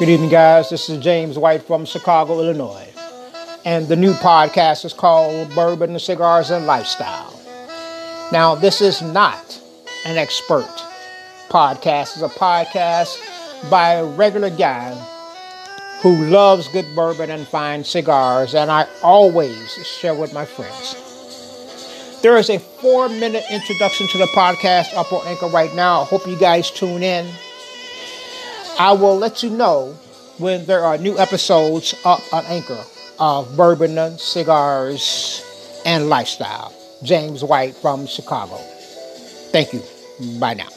Good evening, guys. This is James White from Chicago, Illinois. And the new podcast is called Bourbon, Cigars, and Lifestyle. Now, this is not an expert podcast. It's a podcast by a regular guy who loves good bourbon and fine cigars, and I always share with my friends. There is a four minute introduction to the podcast up on Anchor right now. I hope you guys tune in. I will let you know when there are new episodes up on Anchor of Bourbon, Cigars, and Lifestyle. James White from Chicago. Thank you. Bye now.